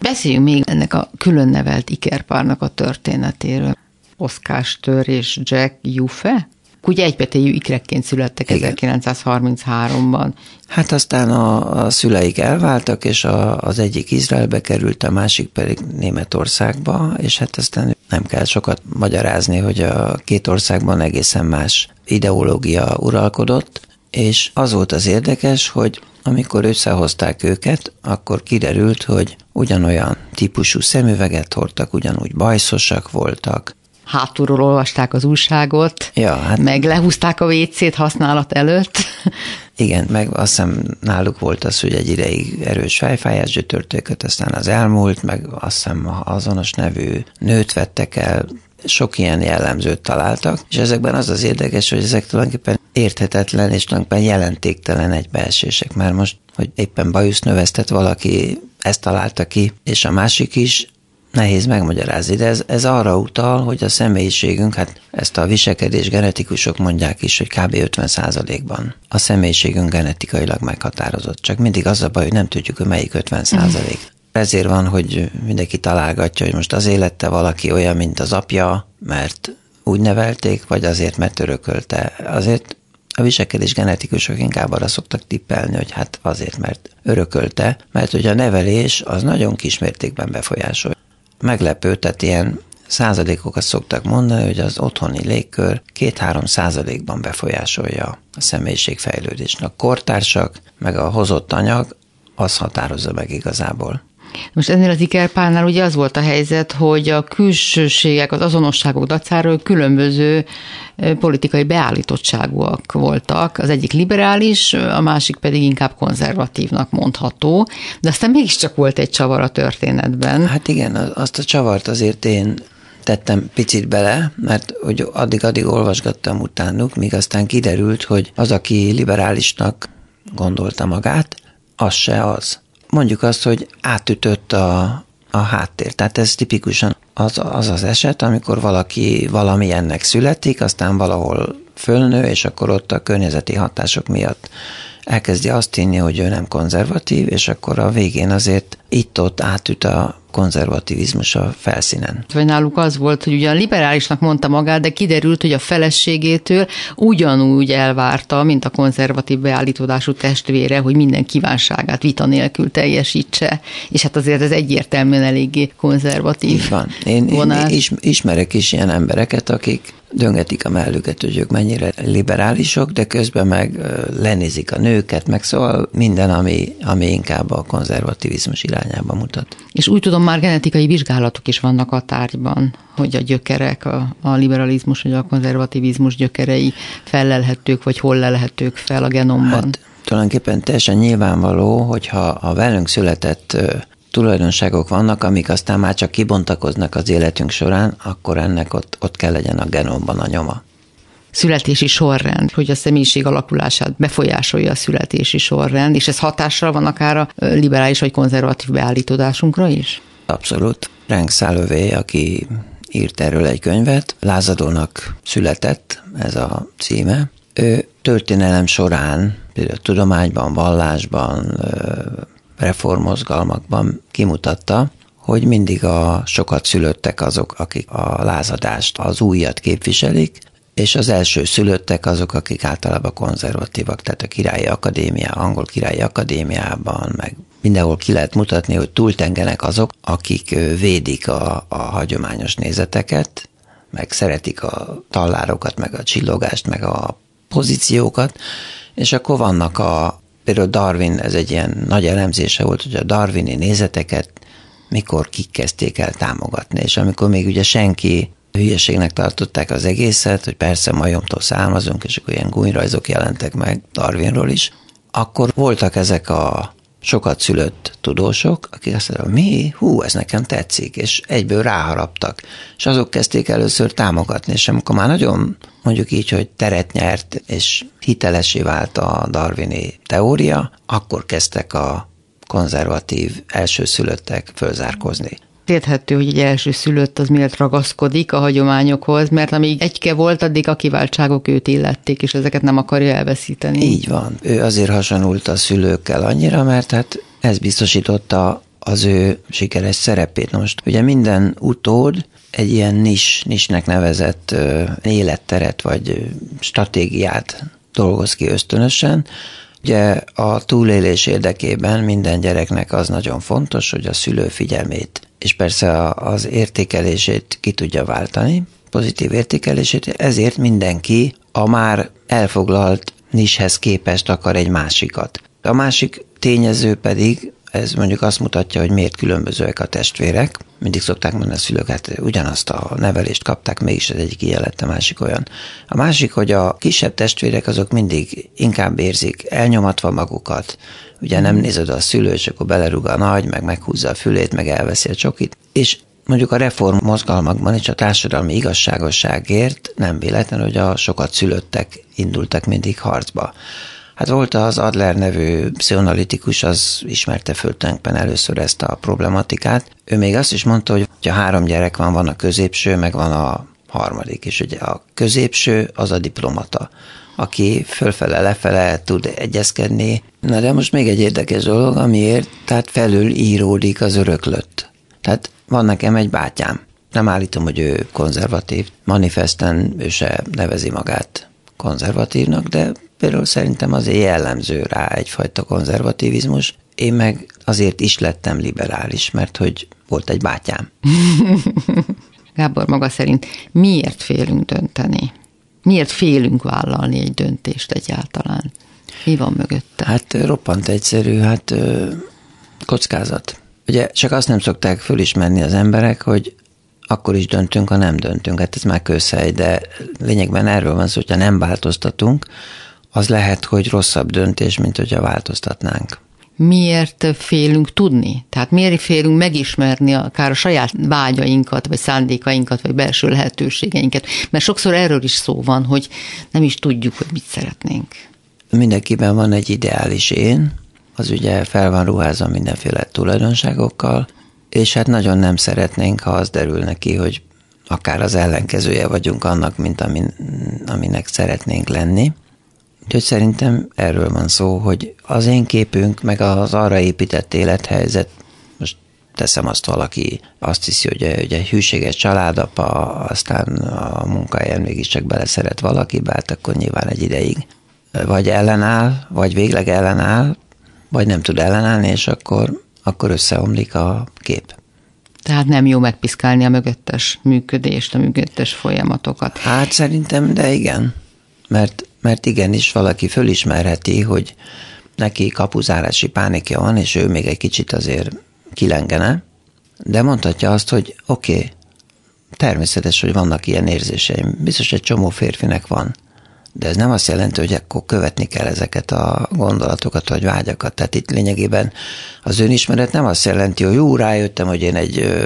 Beszéljünk még ennek a külön nevelt ikerpárnak a történetéről. Oszkás és Jack Juffe? Ugye egybetéjű ikrekként születtek Igen. 1933-ban. Hát aztán a, a szüleik elváltak, és a, az egyik Izraelbe került, a másik pedig Németországba, és hát aztán nem kell sokat magyarázni, hogy a két országban egészen más ideológia uralkodott, és az volt az érdekes, hogy amikor összehozták őket, akkor kiderült, hogy ugyanolyan típusú szemüveget hordtak, ugyanúgy bajszosak voltak, hátulról olvasták az újságot, ja, hát, meg lehúzták a WC-t használat előtt. Igen, meg azt hiszem náluk volt az, hogy egy ideig erős fejfájás gyötörték, aztán az elmúlt, meg azt hiszem azonos nevű nőt vettek el, sok ilyen jellemzőt találtak, és ezekben az az érdekes, hogy ezek tulajdonképpen érthetetlen és tulajdonképpen jelentéktelen egybeesések, mert most, hogy éppen bajusz növesztett valaki, ezt találta ki, és a másik is, nehéz megmagyarázni, de ez, ez arra utal, hogy a személyiségünk, hát ezt a viselkedés genetikusok mondják is, hogy kb. 50%-ban a személyiségünk genetikailag meghatározott. Csak mindig az a baj, hogy nem tudjuk, hogy melyik 50%. Ezért van, hogy mindenki találgatja, hogy most az élette valaki olyan, mint az apja, mert úgy nevelték, vagy azért, mert örökölte. Azért a viselkedés genetikusok inkább arra szoktak tippelni, hogy hát azért, mert örökölte, mert hogy a nevelés az nagyon kismértékben befolyásol meglepő, tehát ilyen százalékokat szoktak mondani, hogy az otthoni légkör két-három százalékban befolyásolja a személyiségfejlődést. A kortársak, meg a hozott anyag, az határozza meg igazából. Most ennél az ikerpálnál ugye az volt a helyzet, hogy a külsőségek, az azonosságok dacáról különböző politikai beállítottságúak voltak. Az egyik liberális, a másik pedig inkább konzervatívnak mondható, de aztán mégiscsak volt egy csavar a történetben. Hát igen, azt a csavart azért én tettem picit bele, mert hogy addig-addig olvasgattam utánuk, míg aztán kiderült, hogy az, aki liberálisnak gondolta magát, az se az mondjuk azt, hogy átütött a, a háttér. Tehát ez tipikusan az, az az eset, amikor valaki valamilyennek születik, aztán valahol fölnő, és akkor ott a környezeti hatások miatt elkezdi azt hinni, hogy ő nem konzervatív, és akkor a végén azért itt-ott átüt a konzervativizmus a felszínen. Vagy náluk az volt, hogy ugyan liberálisnak mondta magát, de kiderült, hogy a feleségétől ugyanúgy elvárta, mint a konzervatív beállítódású testvére, hogy minden kívánságát vita nélkül teljesítse. És hát azért ez egyértelműen eléggé konzervatív. Így van. Én, én is, ismerek is ilyen embereket, akik döngetik a mellüket, hogy ők mennyire liberálisok, de közben meg lenézik a nőket, meg szóval minden, ami, ami inkább a konzervativizmus irányába mutat. És úgy tudom, már genetikai vizsgálatok is vannak a tárgyban, hogy a gyökerek, a, a liberalizmus vagy a konzervativizmus gyökerei fellelhetők, vagy hol lelhetők fel a genomban. Hát, tulajdonképpen teljesen nyilvánvaló, hogyha a velünk született tulajdonságok vannak, amik aztán már csak kibontakoznak az életünk során, akkor ennek ott, ott kell legyen a genomban a nyoma. Születési sorrend, hogy a személyiség alakulását befolyásolja a születési sorrend, és ez hatással van akár a liberális vagy konzervatív beállítódásunkra is? Abszolút. Frank Szálövé, aki írt erről egy könyvet, lázadónak született, ez a címe. Ő történelem során, például tudományban, vallásban, reformozgalmakban kimutatta, hogy mindig a sokat szülöttek azok, akik a lázadást, az újat képviselik, és az első szülöttek azok, akik általában konzervatívak, tehát a királyi akadémia, angol királyi akadémiában, meg mindenhol ki lehet mutatni, hogy túltengenek azok, akik védik a, a hagyományos nézeteket, meg szeretik a tallárokat, meg a csillogást, meg a pozíciókat, és akkor vannak a, Például Darwin, ez egy ilyen nagy elemzése volt, hogy a darwini nézeteket mikor kik kezdték el támogatni, és amikor még ugye senki hülyeségnek tartották az egészet, hogy persze majomtól származunk, és akkor ilyen gúnyrajzok jelentek meg Darwinról is, akkor voltak ezek a sokat szülött tudósok, akik azt mondják, mi? Hú, ez nekem tetszik, és egyből ráharaptak. És azok kezdték először támogatni, és amikor már nagyon mondjuk így, hogy teret nyert, és hitelesé vált a darwini teória, akkor kezdtek a konzervatív elsőszülöttek fölzárkozni érthető, hogy egy első szülött az miért ragaszkodik a hagyományokhoz, mert amíg egyke volt, addig a kiváltságok őt illették, és ezeket nem akarja elveszíteni. Így van. Ő azért hasonlult a szülőkkel annyira, mert hát ez biztosította az ő sikeres szerepét. Na most ugye minden utód egy ilyen nis, nisnek nevezett életteret vagy stratégiát dolgoz ki ösztönösen, Ugye a túlélés érdekében minden gyereknek az nagyon fontos, hogy a szülő figyelmét és persze az értékelését ki tudja váltani, pozitív értékelését, ezért mindenki a már elfoglalt nishez képest akar egy másikat. A másik tényező pedig, ez mondjuk azt mutatja, hogy miért különbözőek a testvérek. Mindig szokták mondani a szülők, hát ugyanazt a nevelést kapták, mégis az egyik ilyen lett, a másik olyan. A másik, hogy a kisebb testvérek azok mindig inkább érzik elnyomatva magukat, Ugye nem nézed a szülő, és akkor belerúg a nagy, meg meghúzza a fülét, meg elveszi a csokit. És mondjuk a reform mozgalmakban és a társadalmi igazságosságért nem véletlen, hogy a sokat szülöttek indultak mindig harcba. Hát volt az Adler nevű pszichoanalitikus, az ismerte föl először ezt a problematikát. Ő még azt is mondta, hogy ha három gyerek van, van a középső, meg van a harmadik, és ugye a középső az a diplomata aki fölfele, lefele tud egyezkedni. Na de most még egy érdekes dolog, amiért tehát felül íródik az öröklött. Tehát van nekem egy bátyám. Nem állítom, hogy ő konzervatív. Manifesten ő se nevezi magát konzervatívnak, de például szerintem azért jellemző rá egyfajta konzervativizmus. Én meg azért is lettem liberális, mert hogy volt egy bátyám. Gábor maga szerint miért félünk dönteni? Miért félünk vállalni egy döntést egyáltalán? Mi van mögötte? Hát roppant egyszerű, hát kockázat. Ugye csak azt nem szokták fölismerni az emberek, hogy akkor is döntünk, ha nem döntünk. Hát ez már közhely, de lényegben erről van szó, hogyha nem változtatunk, az lehet, hogy rosszabb döntés, mint hogyha változtatnánk miért félünk tudni? Tehát miért félünk megismerni akár a saját vágyainkat, vagy szándékainkat, vagy belső lehetőségeinket? Mert sokszor erről is szó van, hogy nem is tudjuk, hogy mit szeretnénk. Mindenkiben van egy ideális én, az ugye fel van ruházva mindenféle tulajdonságokkal, és hát nagyon nem szeretnénk, ha az derül neki, hogy akár az ellenkezője vagyunk annak, mint amin, aminek szeretnénk lenni. Úgyhogy szerintem erről van szó, hogy az én képünk, meg az arra épített élethelyzet, most teszem azt valaki, azt hiszi, hogy, hogy egy hűséges családapa, aztán a munkahelyen mégiscsak beleszeret valakibe, hát akkor nyilván egy ideig vagy ellenáll, vagy végleg ellenáll, vagy nem tud ellenállni, és akkor, akkor összeomlik a kép. Tehát nem jó megpiszkálni a mögöttes működést, a mögöttes folyamatokat. Hát szerintem, de igen. Mert mert igenis valaki fölismerheti, hogy neki kapuzárási pánikja van, és ő még egy kicsit azért kilengene, de mondhatja azt, hogy oké, okay, természetes, hogy vannak ilyen érzéseim. Biztos egy csomó férfinek van. De ez nem azt jelenti, hogy akkor követni kell ezeket a gondolatokat vagy vágyakat. Tehát itt lényegében az önismeret nem azt jelenti, hogy jó, rájöttem, hogy én egy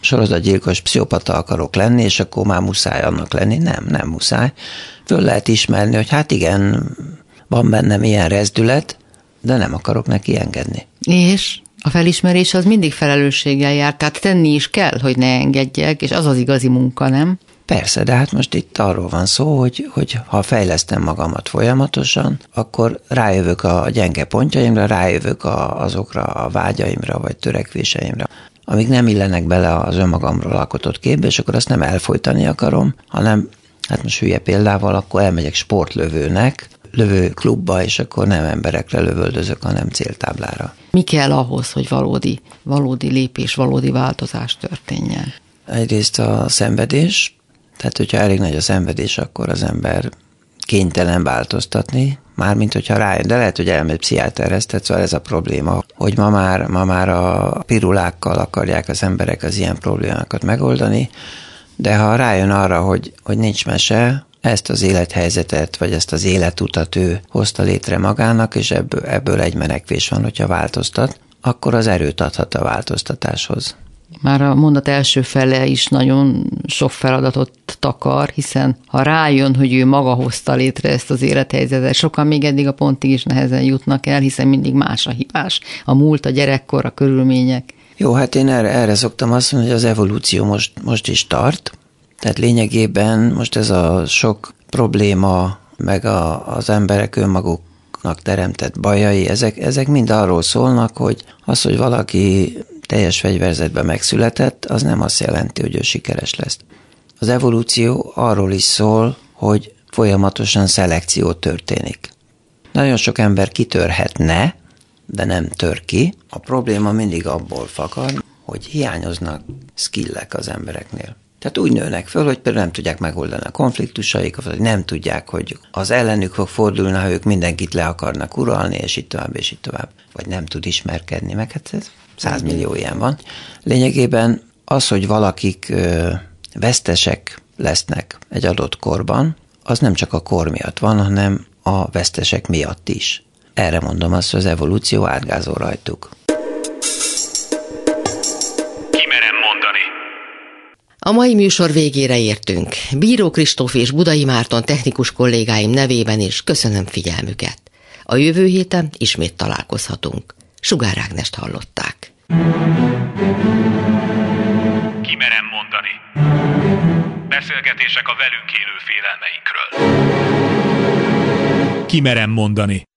sorozatgyilkos pszichopata akarok lenni, és akkor már muszáj annak lenni. Nem, nem muszáj. Föl lehet ismerni, hogy hát igen, van bennem ilyen rezdület, de nem akarok neki engedni. És a felismerés az mindig felelősséggel jár, tehát tenni is kell, hogy ne engedjek, és az az igazi munka, nem? Persze, de hát most itt arról van szó, hogy, hogy ha fejlesztem magamat folyamatosan, akkor rájövök a gyenge pontjaimra, rájövök a, azokra a vágyaimra vagy törekvéseimre, amik nem illenek bele az önmagamról alkotott képbe, és akkor azt nem elfolytani akarom, hanem, hát most hülye példával, akkor elmegyek sportlövőnek, lövőklubba, és akkor nem emberekre lövöldözök, hanem céltáblára. Mi kell ahhoz, hogy valódi, valódi lépés, valódi változás történjen? Egyrészt a szenvedés, tehát hogyha elég nagy a szenvedés, akkor az ember kénytelen változtatni, mármint hogyha rájön, de lehet, hogy elmegy pszichiáterhez, tehát szóval ez a probléma, hogy ma már, ma már a pirulákkal akarják az emberek az ilyen problémákat megoldani, de ha rájön arra, hogy, hogy nincs mese, ezt az élethelyzetet, vagy ezt az életutat ő hozta létre magának, és ebből, ebből egy menekvés van, hogyha változtat, akkor az erőt adhat a változtatáshoz. Már a mondat első fele is nagyon sok feladatot takar, hiszen ha rájön, hogy ő maga hozta létre ezt az élethelyzetet, sokan még eddig a pontig is nehezen jutnak el, hiszen mindig más a hibás. A múlt, a gyerekkor, a körülmények. Jó, hát én erre, erre szoktam azt mondani, hogy az evolúció most, most is tart, tehát lényegében most ez a sok probléma, meg a, az emberek önmaguknak teremtett bajai, ezek, ezek mind arról szólnak, hogy az, hogy valaki teljes fegyverzetben megszületett, az nem azt jelenti, hogy ő sikeres lesz. Az evolúció arról is szól, hogy folyamatosan szelekció történik. Nagyon sok ember kitörhetne, de nem tör ki. A probléma mindig abból fakad, hogy hiányoznak skillek az embereknél. Tehát úgy nőnek föl, hogy például nem tudják megoldani a konfliktusaikat, vagy nem tudják, hogy az ellenük fog fordulni, ha ők mindenkit le akarnak uralni, és így tovább, és így tovább. Vagy nem tud ismerkedni, meg hát ez százmillió ilyen van. Lényegében az, hogy valakik vesztesek lesznek egy adott korban, az nem csak a kor miatt van, hanem a vesztesek miatt is. Erre mondom azt, hogy az evolúció átgázol rajtuk. Kimerem mondani. A mai műsor végére értünk. Bíró Kristóf és Budai Márton technikus kollégáim nevében is köszönöm figyelmüket. A jövő héten ismét találkozhatunk. Sugár Ágnest hallották. Kimerem mondani. Beszélgetések a velünk élő félelmeinkről. Kimerem mondani.